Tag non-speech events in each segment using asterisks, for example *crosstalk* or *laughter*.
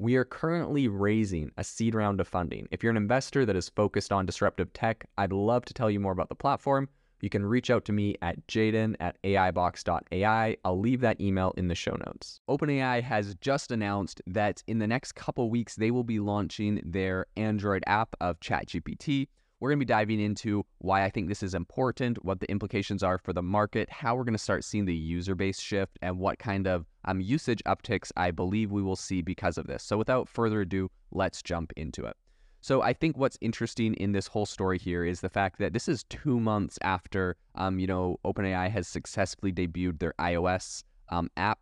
we are currently raising a seed round of funding. If you're an investor that is focused on disruptive tech, I'd love to tell you more about the platform. You can reach out to me at jaeden at aibox.ai. I'll leave that email in the show notes. OpenAI has just announced that in the next couple weeks, they will be launching their Android app of ChatGPT. We're going to be diving into why I think this is important, what the implications are for the market, how we're going to start seeing the user base shift, and what kind of um, usage upticks I believe we will see because of this. So, without further ado, let's jump into it. So, I think what's interesting in this whole story here is the fact that this is two months after, um, you know, OpenAI has successfully debuted their iOS um, app.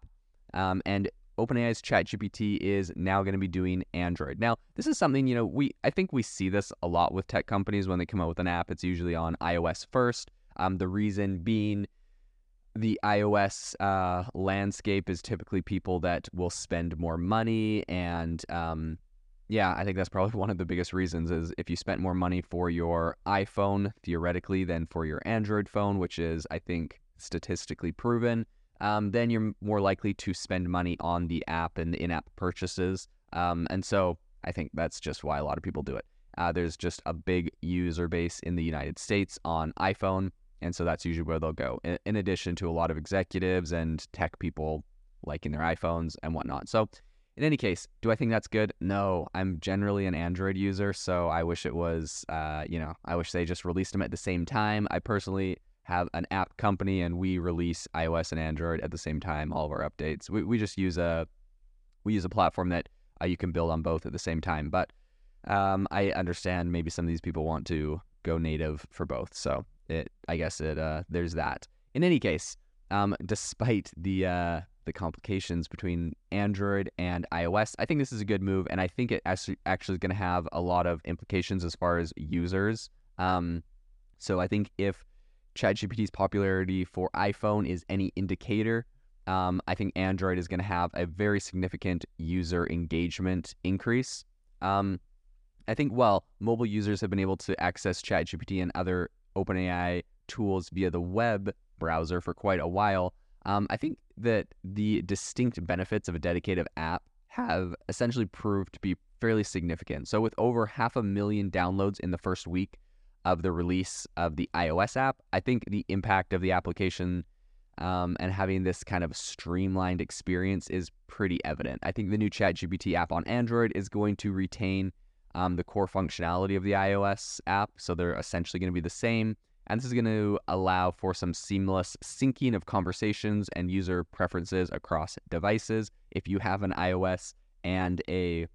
Um, and OpenAI's ChatGPT is now going to be doing Android. Now, this is something, you know, we I think we see this a lot with tech companies when they come out with an app. It's usually on iOS first. Um, the reason being the iOS uh, landscape is typically people that will spend more money and um, yeah, I think that's probably *laughs* one of the biggest reasons is if you spent more money for your iPhone theoretically than for your Android phone, which is I think statistically proven um, then you're more likely to spend money on the app and the in app purchases. Um, and so I think that's just why a lot of people do it. Uh, there's just a big user base in the United States on iPhone. And so that's usually where they'll go, in, in addition to a lot of executives and tech people liking their iPhones and whatnot. So, in any case, do I think that's good? No, I'm generally an Android user, so I wish it was, uh, you know, I wish they just released them at the same time. I personally have an app company and we release iOS and Android at the same time, all of our updates. We, we just use a we use a platform that uh, you can build on both at the same time. But um, I understand maybe some of these people want to go native for both. So it I guess it uh, there's that. In any case, um, despite the uh, the complications between Android and iOS, I think this is a good move, and I think it actually is going to have a lot of implications as far as users. Um, so I think if ChatGPT's popularity for iPhone is any indicator, um, I think Android is going to have a very significant user engagement increase. Um, I think, well, mobile users have been able to access ChatGPT and other OpenAI tools via the web browser for quite a while. Um, I think that the distinct benefits of a dedicated app have essentially proved to be fairly significant. So, with over half a million downloads in the first week, of the release of the iOS app, I think the impact of the application um, and having this kind of streamlined experience is pretty evident. I think the new ChatGPT app on Android is going to retain um, the core functionality of the iOS app, so they're essentially going to be the same. And this is going to allow for some seamless syncing of conversations and user preferences across devices. If you have an iOS and a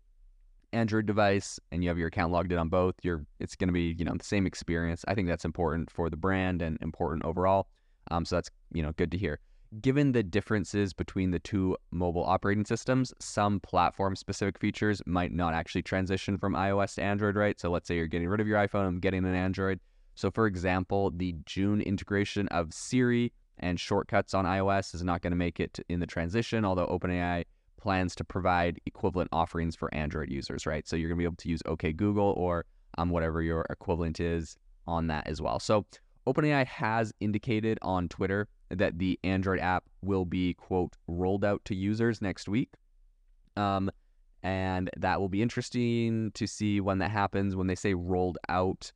Android device and you have your account logged in on both, you're it's going to be you know the same experience. I think that's important for the brand and important overall. Um, so that's you know good to hear. Given the differences between the two mobile operating systems, some platform specific features might not actually transition from iOS to Android, right? So let's say you're getting rid of your iPhone and getting an Android. So for example, the June integration of Siri and shortcuts on iOS is not going to make it in the transition, although OpenAI plans to provide equivalent offerings for Android users, right? So you're going to be able to use OK Google or um, whatever your equivalent is on that as well. So OpenAI has indicated on Twitter that the Android app will be, quote, rolled out to users next week. Um, and that will be interesting to see when that happens. When they say rolled out,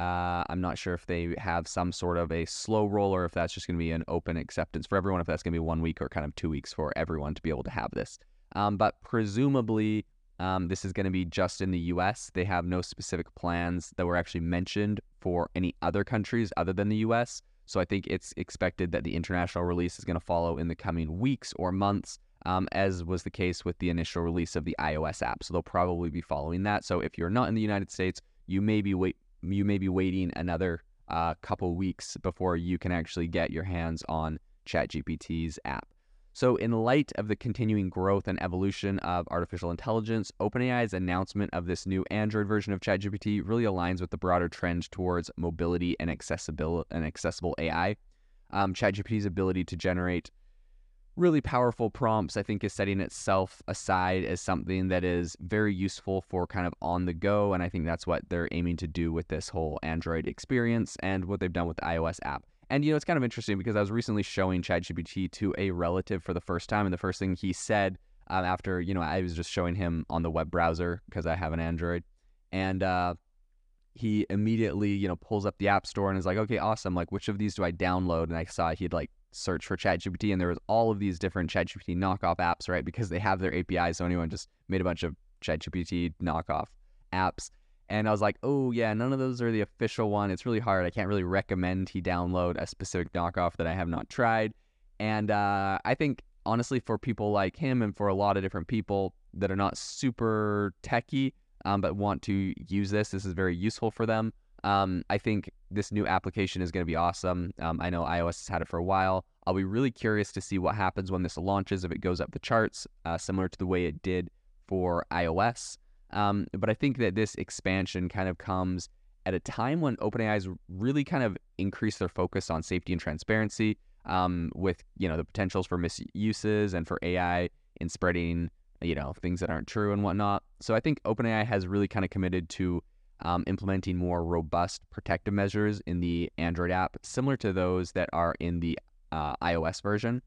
uh, I'm not sure if they have some sort of a slow roll or if that's just going to be an open acceptance for everyone, if that's going to be one week or kind of two weeks for everyone to be able to have this. Um, but presumably, Um, this is going to be just in the US. They have no specific plans that were actually mentioned for any other countries other than the US. So I think it's expected that the international release is going to follow in the coming weeks or months, um, as was the case with the initial release of the iOS app. So they'll probably be following that. So if you're not in the United States, you may be wait you may be waiting another uh, couple weeks before you can actually get your hands on ChatGPT's app. So, in light of the continuing growth and evolution of artificial intelligence, OpenAI's announcement of this new Android version of ChatGPT really aligns with the broader trend towards mobility and accessible and accessible AI. Um, ChatGPT's ability to generate really powerful prompts, I think, is setting itself aside as something that is very useful for kind of on the go. And I think that's what they're aiming to do with this whole Android experience and what they've done with the iOS app. And you know, it's kind of interesting because I was recently showing ChatGPT to a relative for the first time, and the first thing he said um, after you know I was just showing him on the web browser because I have an Android, and uh, he immediately you know pulls up the App Store and is like, okay, awesome. Like, which of these do I download? And I saw he'd like search for ChatGPT, and there was all of these different ChatGPT knockoff apps, right? Because they have their API, so anyone just made a bunch of ChatGPT knockoff apps. And I was like, oh, yeah, none of those are the official one. It's really hard. I can't really recommend he download a specific knockoff that I have not tried. And uh, I think, honestly, for people like him and for a lot of different people that are not super techy um, but want to use this, this is very useful for them. Um, I think this new application is going to be awesome. Um, I know iOS has had it for a while. I'll be really curious to see what happens when this launches, if it goes up the charts, uh, similar to the way it did for iOS. Um, but I think that this expansion kind of comes at a time when OpenAI's really kind of increased their focus on safety and transparency, um, with you know the potentials for misuses and for AI in spreading you know things that aren't true and whatnot. So I think OpenAI has really kind of committed to um, implementing more robust protective measures in the Android app, similar to those that are in the uh, iOS version.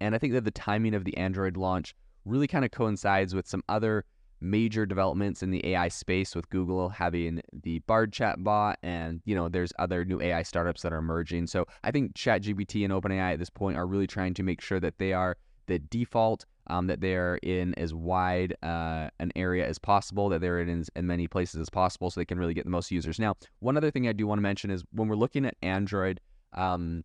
And I think that the timing of the Android launch really kind of coincides with some other major developments in the AI space with Google having the Bard chatbot and you know there's other new AI startups that are emerging. So I think ChatGPT and OpenAI at this point are really trying to make sure that they are the default, um, that they're in as wide uh, an area as possible, that they're in as, many places as possible, so they can really get the most users. Now, one other thing I do want to mention is when we're looking at Android um,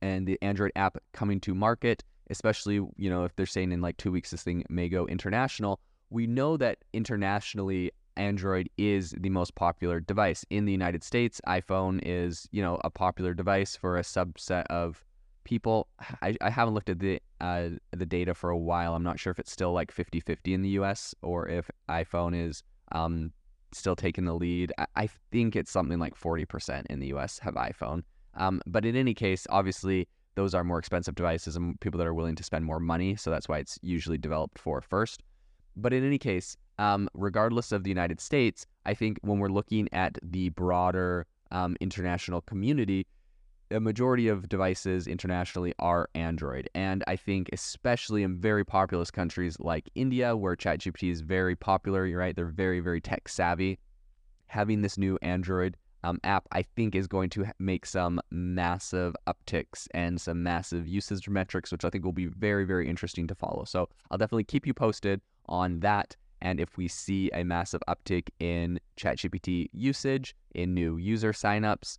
and the Android app coming to market, especially you know if they're saying in like two weeks this thing may go international we know that internationally Android is the most popular device in the United States. iPhone is, you know, a popular device for a subset of people. I, I haven't looked at the uh, the data for a while. I'm not sure if it's still like 50-50 in the US or if iPhone is um, still taking the lead. I, I think it's something like 40% in the US have iPhone. Um, but in any case, obviously, those are more expensive devices and people that are willing to spend more money. So that's why it's usually developed for first. But in any case, um, regardless of the United States, I think when we're looking at the broader um, international community, a majority of devices internationally are Android. And I think, especially in very populous countries like India, where ChatGPT is very popular, you're right, they're very, very tech savvy. Having this new Android um, app, I think, is going to make some massive upticks and some massive usage metrics, which I think will be very, very interesting to follow. So I'll definitely keep you posted on that. And if we see a massive uptick in ChatGPT usage, in new user signups,